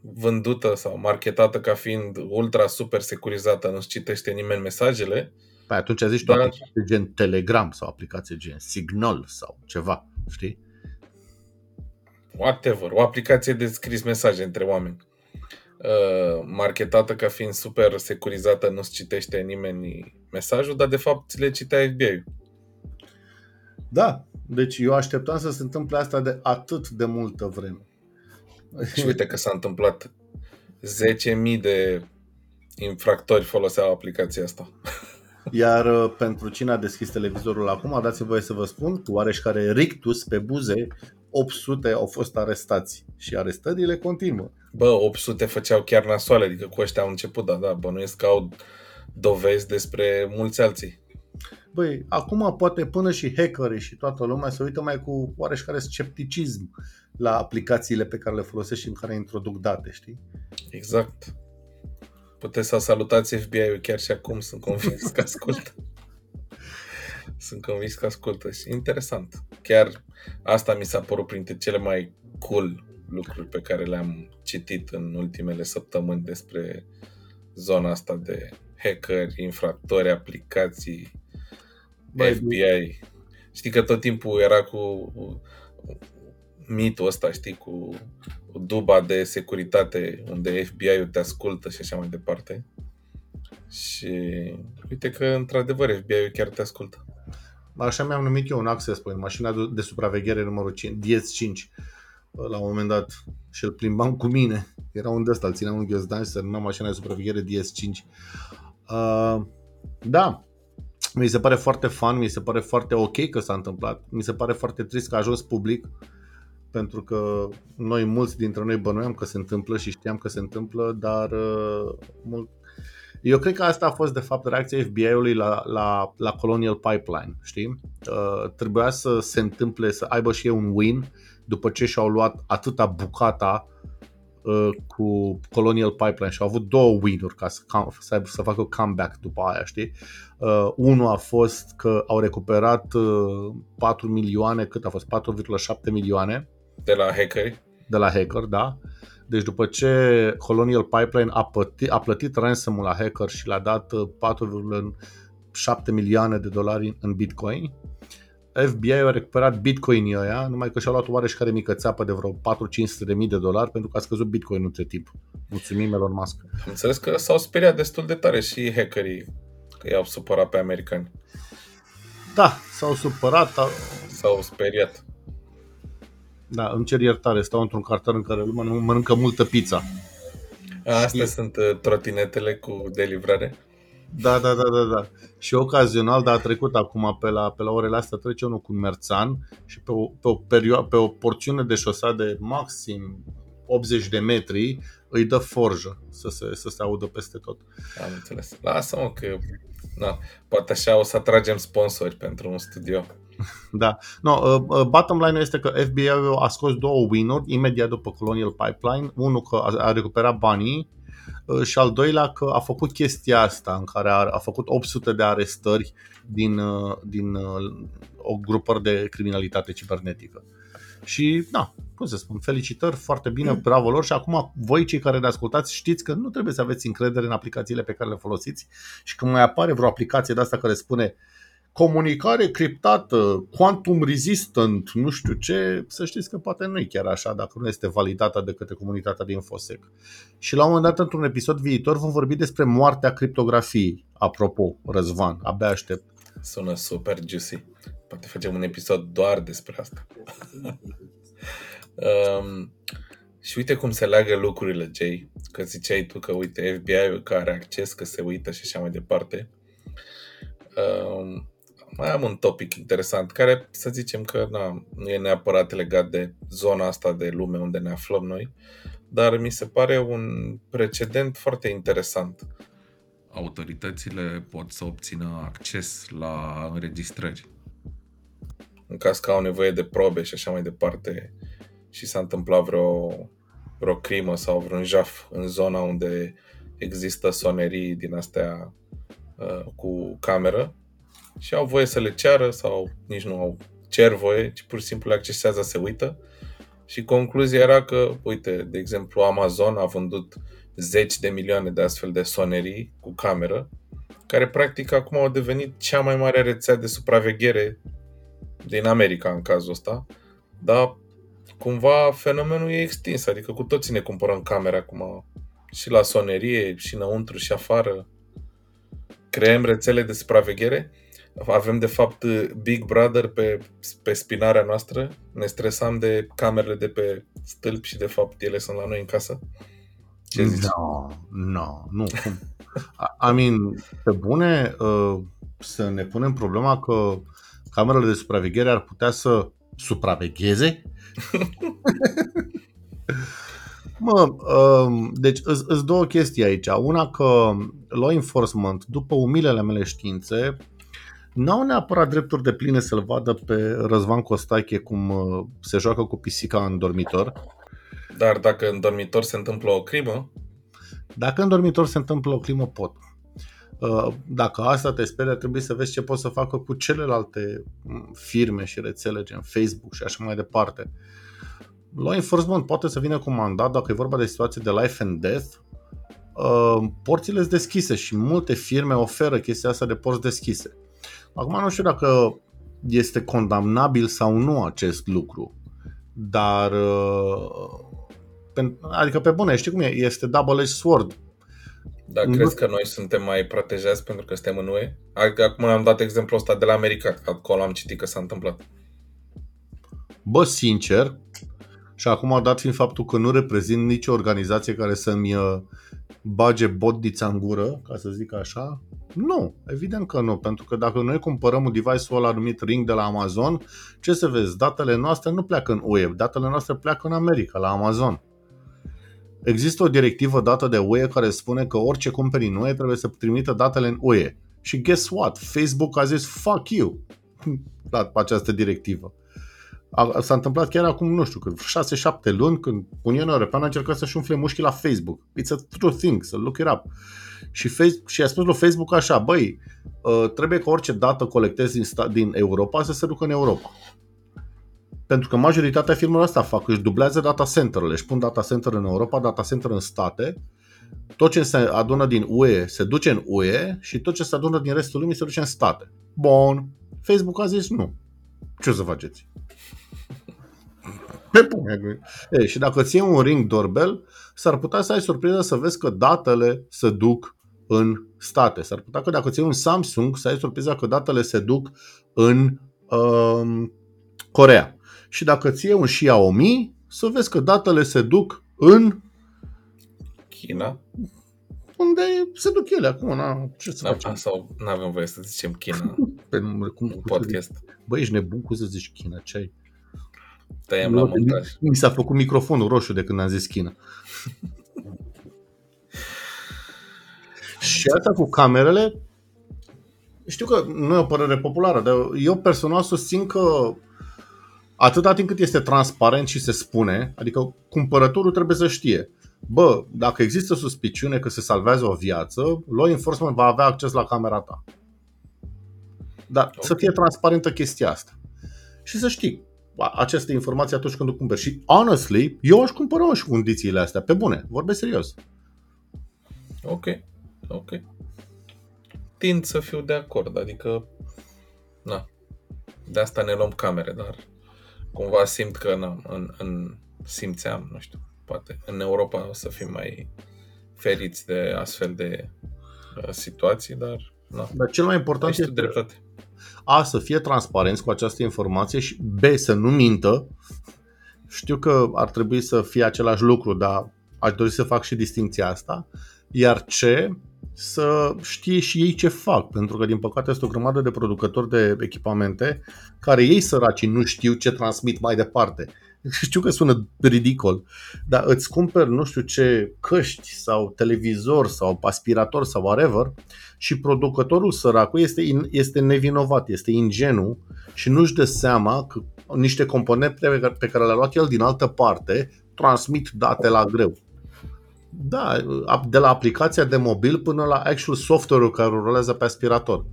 A: vândută sau marketată ca fiind ultra super securizată, nu-ți citește nimeni mesajele.
B: Păi atunci zici dar... o aplicație gen Telegram sau aplicație gen Signal sau ceva, știi?
A: Whatever, o aplicație de scris mesaje între oameni. Uh, marketată ca fiind super securizată, nu-ți citește nimeni mesajul, dar de fapt ți le citea FBI-ul.
B: Da, deci eu așteptam să se întâmple asta de atât de multă vreme.
A: Și uite că s-a întâmplat 10.000 de infractori foloseau aplicația asta.
B: Iar uh, pentru cine a deschis televizorul acum, dați-mi voie să vă spun, cu oareșcare rictus pe buze, 800 au fost arestați și arestările continuă.
A: Bă, 800 făceau chiar nasoale, adică cu ăștia au început, da, da, bănuiesc că au dovezi despre mulți alții.
B: Băi, acum poate până și hackerii și toată lumea se uită mai cu oareșcare scepticism la aplicațiile pe care le folosești și în care introduc date, știi?
A: Exact. Puteți să salutați FBI-ul chiar și acum, sunt convins că ascultă. sunt convins că ascultă și interesant. Chiar asta mi s-a părut printre cele mai cool lucruri pe care le-am citit în ultimele săptămâni despre zona asta de hackeri, infractori, aplicații, Băi, FBI. Știi că tot timpul era cu mitul ăsta, știi, cu duba de securitate unde FBI-ul te ascultă și așa mai departe. Și uite că, într-adevăr, FBI-ul chiar te ascultă.
B: Așa mi-am numit eu un Access Point, mașina de supraveghere numărul 5, DS5. La un moment dat și îl plimbam cu mine. Era un de ăsta, îl țineam un ghiozdan și se numea mașina de supraveghere DS5. Uh, da, mi se pare foarte fun, mi se pare foarte ok că s-a întâmplat. Mi se pare foarte trist că a ajuns public. Uh, pentru că noi, mulți dintre noi bănuiam că se întâmplă și știam că se întâmplă, dar uh, mult... eu cred că asta a fost de fapt reacția FBI-ului la, la, la Colonial Pipeline, știi? Uh, trebuia să se întâmple, să aibă și ei un win după ce și-au luat atâta bucata uh, cu Colonial Pipeline și au avut două win-uri ca să, să, să facă comeback după aia, știi? Uh, unul a fost că au recuperat uh, 4 milioane, cât a fost? 4,7 milioane
A: de la hackeri?
B: De la hacker, da. Deci după ce Colonial Pipeline a plătit, a plătit ransom la hacker și le-a dat 4,7 uh, milioane de dolari în Bitcoin, FBI a recuperat Bitcoinii ăia, numai că și-au luat oareși care mică țeapă de vreo 4-500 de mii de dolari pentru că a scăzut Bitcoin între timp. Mulțumim Elon Musk.
A: Am înțeles că s-au speriat destul de tare și hackerii că i-au supărat pe americani.
B: Da, s-au supărat.
A: S-au speriat.
B: Da, îmi cer iertare, stau într-un cartar în care lumea nu mănâncă multă pizza.
A: Astea și... sunt uh, trotinetele cu delivrare?
B: Da, da, da, da, da. Și ocazional, dar a trecut acum pe la, pe la orele astea, trece unul cu un merțan și pe o, pe o, perio- pe o porțiune de șosea de maxim 80 de metri îi dă forjă să se, să se audă peste tot.
A: Am înțeles. Lasă-mă că na, poate așa o să atragem sponsori pentru un studio.
B: Da. No, uh, uh, bottom line este că FBI-ul a scos două win imediat după Colonial Pipeline. Unul că a, a recuperat banii uh, și al doilea că a făcut chestia asta în care a, a făcut 800 de arestări din, uh, din uh, o grupări de criminalitate cibernetică. Și, da, cum să spun, felicitări, foarte bine, bravo lor. Și acum voi cei care ne ascultați știți că nu trebuie să aveți încredere în aplicațiile pe care le folosiți. Și când mai apare vreo aplicație de asta care spune comunicare criptată, quantum resistant, nu știu ce, să știți că poate nu e chiar așa dacă nu este validată de către comunitatea din FOSEC. Și la un moment dat, într-un episod viitor, vom vorbi despre moartea criptografiei. Apropo, Răzvan, abia aștept.
A: Sună super juicy. Poate facem un episod doar despre asta. um, și uite cum se leagă lucrurile, Jay. Că ziceai tu că, uite, FBI-ul care are acces, că se uită și așa mai departe. Um, mai am un topic interesant, care să zicem că na, nu e neapărat legat de zona asta de lume unde ne aflăm noi, dar mi se pare un precedent foarte interesant. Autoritățile pot să obțină acces la înregistrări. În caz că au nevoie de probe și așa mai departe și s-a întâmplat vreo, vreo crimă sau vreun jaf în zona unde există sonerii din astea uh, cu cameră, și au voie să le ceară sau nici nu au cer voie, ci pur și simplu le accesează, se uită. Și concluzia era că, uite, de exemplu, Amazon a vândut zeci de milioane de astfel de sonerii cu cameră, care practic acum au devenit cea mai mare rețea de supraveghere din America în cazul ăsta, dar cumva fenomenul e extins, adică cu toții ne cumpărăm camere acum și la sonerie, și înăuntru, și afară. Creăm rețele de supraveghere avem de fapt Big Brother pe, pe spinarea noastră, ne stresam de camerele de pe stâlp și de fapt ele sunt la noi în casă.
B: Ce zici? No, no, nu. I mean, pe bune, uh, să ne punem problema că camerele de supraveghere ar putea să supravegheze? Mă, um, deci îți două chestii aici. Una că law enforcement, după umilele mele științe, n-au neapărat drepturi de pline să-l vadă pe Răzvan Costache cum uh, se joacă cu pisica în dormitor.
A: Dar dacă în dormitor se întâmplă o crimă?
B: Dacă în dormitor se întâmplă o crimă, pot. Uh, dacă asta te sperie, trebuie să vezi ce poți să facă cu celelalte mm, firme și rețele, gen Facebook și așa mai departe. Law enforcement poate să vină cu mandat dacă e vorba de situații de life and death, uh, porțile sunt deschise și multe firme oferă chestia asta de porți deschise. Acum nu știu dacă este condamnabil sau nu acest lucru, dar uh, adică pe bune, știi cum e, este double-edged sword.
A: Dar nu... crezi că noi suntem mai protejați pentru că suntem în UE? Adică acum am dat exemplul ăsta de la America, acolo am citit că s-a întâmplat.
B: Bă, sincer, și acum dat fiind faptul că nu reprezint nicio organizație care să-mi uh, bage botdița în gură, ca să zic așa, nu, evident că nu, pentru că dacă noi cumpărăm un device-ul ăla numit Ring de la Amazon, ce să vezi, datele noastre nu pleacă în UE, datele noastre pleacă în America, la Amazon. Există o directivă dată de UE care spune că orice cumperi în UE trebuie să trimită datele în UE. Și guess what? Facebook a zis fuck you la această directivă. A, s-a întâmplat chiar acum, nu știu, 6-7 luni când Uniunea Europeană a încercat să-și umfle mușchii la Facebook. It's a true thing, să look it up. Și, Facebook, și a spus la Facebook așa, băi, uh, trebuie ca orice dată colectezi din, sta- din Europa să se ducă în Europa. Pentru că majoritatea firmelor asta fac, își dublează data center-urile, își pun data center în Europa, data center în state, tot ce se adună din UE se duce în UE și tot ce se adună din restul lumii se duce în state. Bun. Facebook a zis nu. Ce o să faceți? Pe pune. E, și dacă ții un ring doorbell, s-ar putea să ai surpriză să vezi că datele se duc în state. S-ar putea că dacă ții un Samsung, să ai surpriza că datele se duc în um, Corea. Și dacă ții un Xiaomi, să vezi că datele se duc în
A: China.
B: Unde se duc ele acum, na, ce să facem?
A: Sau nu avem voie să zicem China.
B: Pe, cum,
A: un podcast.
B: Băi, ești nebun cu să zici China, ce ai?
A: Tăiem la montaj.
B: Mi s-a făcut microfonul roșu de când am zis China. și asta cu camerele, știu că nu e o părere populară, dar eu personal susțin că atâta timp cât este transparent și se spune, adică cumpărătorul trebuie să știe, bă, dacă există suspiciune că se salvează o viață, law enforcement va avea acces la camera ta. Dar okay. să fie transparentă chestia asta. Și să știi aceste informații atunci când o cumperi. Și, honestly, eu aș cumpăra și condițiile astea, pe bune, vorbesc serios.
A: Ok, ok. Tind să fiu de acord, adică, na, de asta ne luăm camere, dar cumva simt că, na, în, în simțeam, nu știu, poate în Europa o să fim mai feriți de astfel de uh, situații, dar, na.
B: Dar cel mai important este dreptate. A, să fie transparenți cu această informație și B, să nu mintă. Știu că ar trebui să fie același lucru, dar aș dori să fac și distinția asta. Iar C, să știe și ei ce fac, pentru că din păcate este o grămadă de producători de echipamente care ei săraci nu știu ce transmit mai departe. Știu că sună ridicol, dar îți cumperi nu știu ce căști sau televizor sau aspirator sau whatever și producătorul săracul este, este nevinovat, este ingenu și nu-și dă seama că niște componente pe care le-a luat el din altă parte transmit date la greu. Da, de la aplicația de mobil până la actual software-ul care rulează pe aspirator.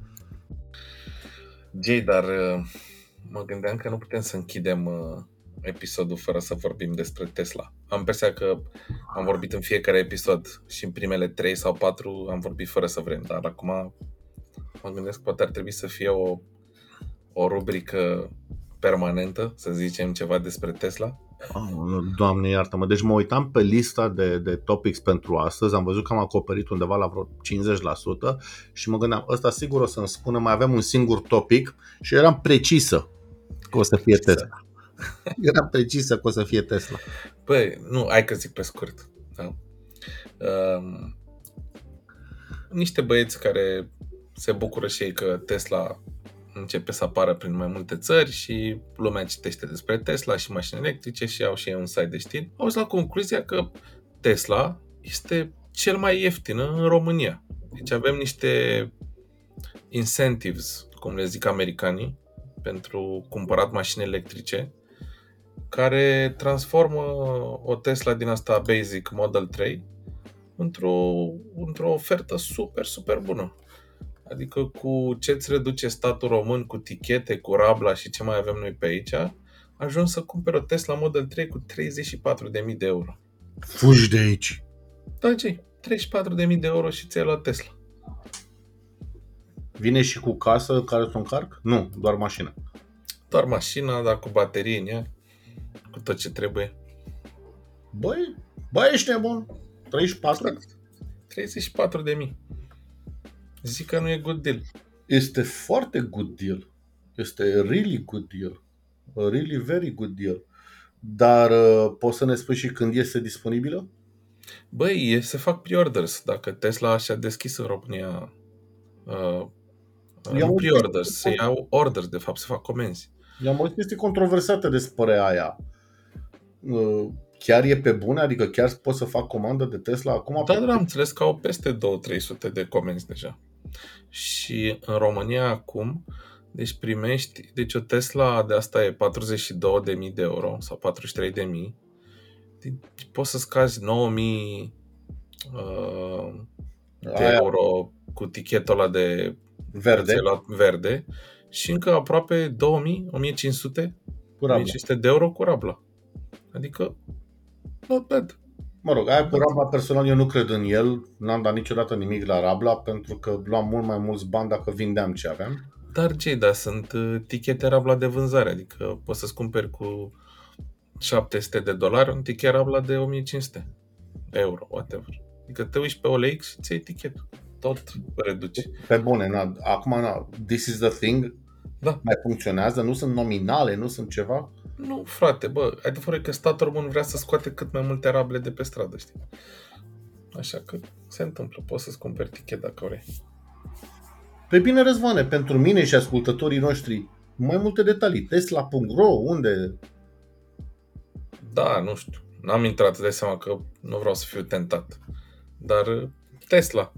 A: Jay, dar uh, mă gândeam că nu putem să închidem uh, episodul fără să vorbim despre Tesla. Am impresia că am vorbit în fiecare episod și în primele 3 sau 4 am vorbit fără să vrem, dar acum mă gândesc că poate ar trebui să fie o, o rubrică permanentă, să zicem ceva despre Tesla.
B: Oh, doamne iartă-mă, deci mă uitam pe lista de, de topics pentru astăzi, am văzut că am acoperit undeva la vreo 50% și mă gândeam, ăsta sigur o să-mi spună, mai avem un singur topic și eram precisă că o să fie Tesla. Era precisă că o să fie Tesla.
A: Păi, nu, hai că zic pe scurt. Da? Um, niște băieți care se bucură și ei că Tesla începe să apară prin mai multe țări și lumea citește despre Tesla și mașini electrice și au și ei un site de știri, au ajuns la concluzia că Tesla este cel mai ieftin în România. Deci avem niște incentives, cum le zic americanii, pentru cumpărat mașini electrice care transformă o Tesla din asta Basic Model 3 într-o, într-o ofertă super, super bună. Adică cu ce îți reduce statul român, cu tichete, cu rabla și ce mai avem noi pe aici, ajung să cumperi o Tesla Model 3 cu 34.000 de euro.
B: Fugi de aici!
A: Da, ce 34.000 de euro și ți-ai luat Tesla.
B: Vine și cu casă care să o încarc? Nu, doar mașina.
A: Doar mașina, dar cu baterie în ea cu tot ce trebuie.
B: Băi, băi, ești nebun. 34? Exact.
A: 34 de mii. Zic că nu e good deal.
B: Este foarte good deal. Este really good deal. A really very good deal. Dar uh, poți să ne spui și când este disponibilă?
A: Băi, se fac pre-orders. Dacă Tesla și-a deschis în România uh, nu pre-orders, se iau orders, de fapt, se fac comenzi.
B: I-am auzit chestii controversate despre aia. Uh, chiar e pe bune? Adică chiar pot să fac comandă de Tesla acum?
A: Da, da, am înțeles că au peste 2-300 de comenzi deja. Și în România acum, deci primești, deci o Tesla de asta e 42.000 de euro sau 43.000. Deci poți să scazi 9.000 uh, de Aia. euro cu tichetul ăla de
B: verde.
A: verde și încă aproape 2000, 1500, 1500 de euro cu rabla. Adică, not bad.
B: Mă rog, aia cu Rabla personal eu nu cred în el, n-am dat niciodată nimic la Rabla pentru că luam mult mai mulți bani dacă vindeam ce aveam.
A: Dar ce, da, sunt uh, tichete Rabla de vânzare, adică poți să-ți cumperi cu 700 de dolari un tichet Rabla de 1500 euro, whatever. Adică te uiți pe OLX și ți etichetul. Tot reduci.
B: Pe bune, na, acum, na, this is the thing, da. mai funcționează, nu sunt nominale, nu sunt ceva.
A: Nu, frate, bă, adevărul e că statul român vrea să scoate cât mai multe rable de pe stradă, știi? Așa că se întâmplă, poți să-ți cumperi tichet dacă vrei.
B: Pe bine, Răzvane, pentru mine și ascultătorii noștri, mai multe detalii. Tesla.ro, unde?
A: Da, nu știu. N-am intrat, de seama că nu vreau să fiu tentat. Dar Tesla.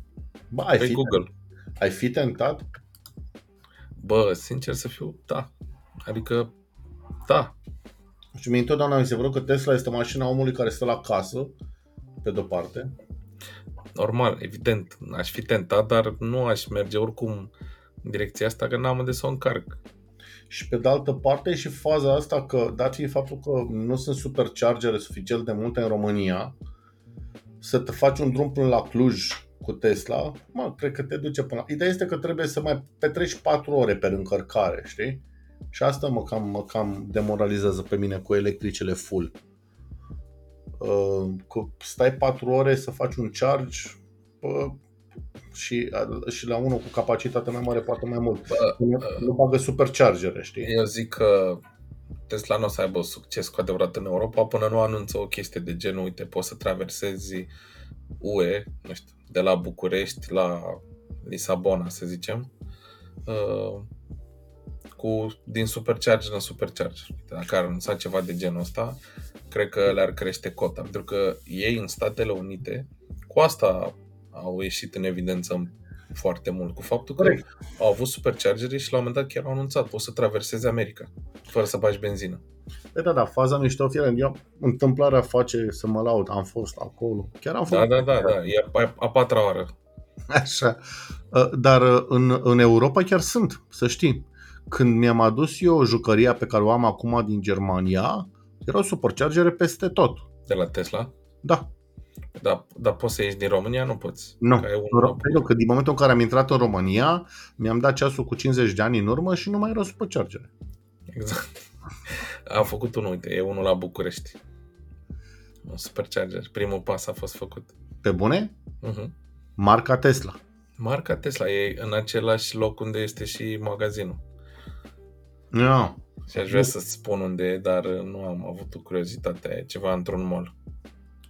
B: Ba, ai pe fi Google. Ai fi tentat?
A: Bă, sincer să fiu, da. Adică, da.
B: Și mie întotdeauna mi se părut că Tesla este mașina omului care stă la casă, pe de-o parte.
A: Normal, evident, aș fi tentat, dar nu aș merge oricum în direcția asta, că n-am unde să o încarc.
B: Și pe de altă parte și faza asta că, dat fiind faptul că nu sunt superchargere suficient de multe în România, să te faci un drum până la Cluj cu Tesla, mă, cred că te duce până la... Ideea este că trebuie să mai petreci 4 ore pe încărcare, știi? Și asta mă cam, mă cam demoralizează pe mine cu electricele full. Uh, cu, stai 4 ore să faci un charge uh, și, și la unul cu capacitate mai mare poate mai mult. Bă, nu, nu bagă superchargere, știi?
A: Eu zic că Tesla nu o să aibă succes cu adevărat în Europa până nu anunță o chestie de genul, uite, poți să traversezi UE, nu știu, de la București la Lisabona, să zicem, uh, cu, din supercharger în supercharger. Dacă ar anunța ceva de genul ăsta, cred că le-ar crește cota. Pentru că ei în Statele Unite, cu asta au ieșit în evidență foarte mult, cu faptul că Correct. au avut superchargere și la un moment dat chiar au anunțat, poți să traversezi America, fără să bagi benzină.
B: Da, da, da, faza mișto, fie eu, întâmplarea face să mă laud, am fost acolo, chiar am fost.
A: Da, da, da, da, e a, a patra oară.
B: Așa, ă, dar ă, în, în Europa chiar sunt, să știi. Când mi-am adus eu jucăria pe care o am acum din Germania, erau superchargere peste tot.
A: De la Tesla?
B: Da.
A: Dar da, poți să ieși din România? Nu poți.
B: Nu, pentru că din momentul în care am intrat în România, mi-am dat ceasul cu 50 de ani în urmă și nu mai era superchargere.
A: Exact. Am făcut unul, uite, e unul la București. Un supercharger. Primul pas a fost făcut.
B: Pe bune?
A: Uh-huh.
B: Marca Tesla.
A: Marca Tesla e în același loc unde este și magazinul.
B: Nu. No.
A: Și aș vrea să-ți spun unde e, dar nu am avut o curiozitate. E ceva într-un mall.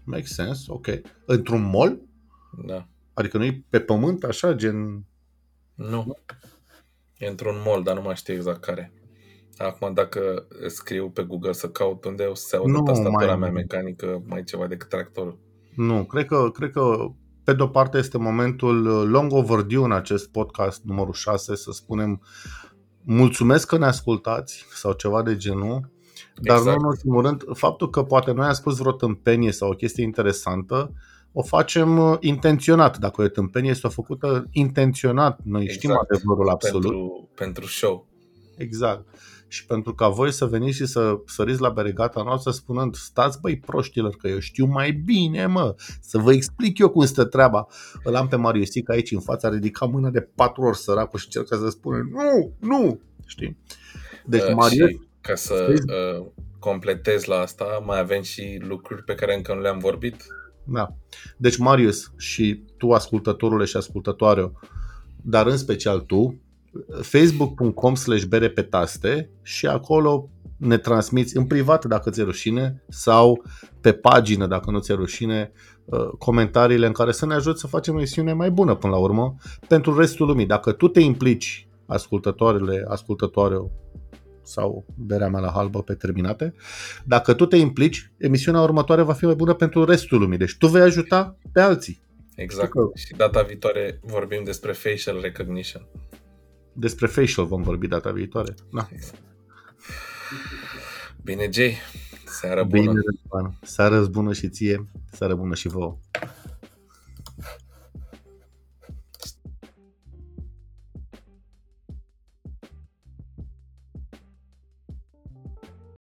B: Make sense, ok. Într-un mall?
A: Da.
B: Adică nu e pe pământ, așa, gen...
A: Nu. E într-un mall, dar nu mai știu exact care. Acum, dacă scriu pe Google să caut unde o să se audă tastatura mai... mea mecanică mai ceva decât tractorul.
B: Nu, cred că, cred că pe de-o parte este momentul long overdue în acest podcast numărul 6 să spunem mulțumesc că ne ascultați sau ceva de genul, dar exact. nu în ultimul rând, faptul că poate noi am spus vreo tâmpenie sau o chestie interesantă, o facem uh, intenționat. Dacă o tâmpenie este o făcută intenționat, noi exact. știm adevărul absolut.
A: Pentru, pentru show.
B: Exact și pentru ca voi să veniți și să săriți la beregata noastră spunând stați băi proștilor că eu știu mai bine mă, să vă explic eu cum stă treaba. Îl am pe Mariusic aici în fața, ridica mâna de patru ori săracul și încerca să spună nu, nu, știi?
A: Deci uh, Marius... ca să uh, completez la asta, mai avem și lucruri pe care încă nu le-am vorbit.
B: Da. Deci Marius și tu ascultătorule și ascultătoare, dar în special tu, facebook.com slash bere pe taste și acolo ne transmiți în privat dacă ți-e rușine sau pe pagină dacă nu ți-e rușine uh, comentariile în care să ne ajut să facem o emisiune mai bună până la urmă pentru restul lumii. Dacă tu te implici, ascultătoarele, ascultătoare sau berea mea la halbă pe terminate, dacă tu te implici, emisiunea următoare va fi mai bună pentru restul lumii. Deci tu vei ajuta pe alții.
A: Exact. Că... Și data viitoare vorbim despre facial recognition.
B: Despre facial vom vorbi data viitoare. Da.
A: Bine, Jay. Seară bună. Bine,
B: Seară bună și ție. Seară bună și vouă.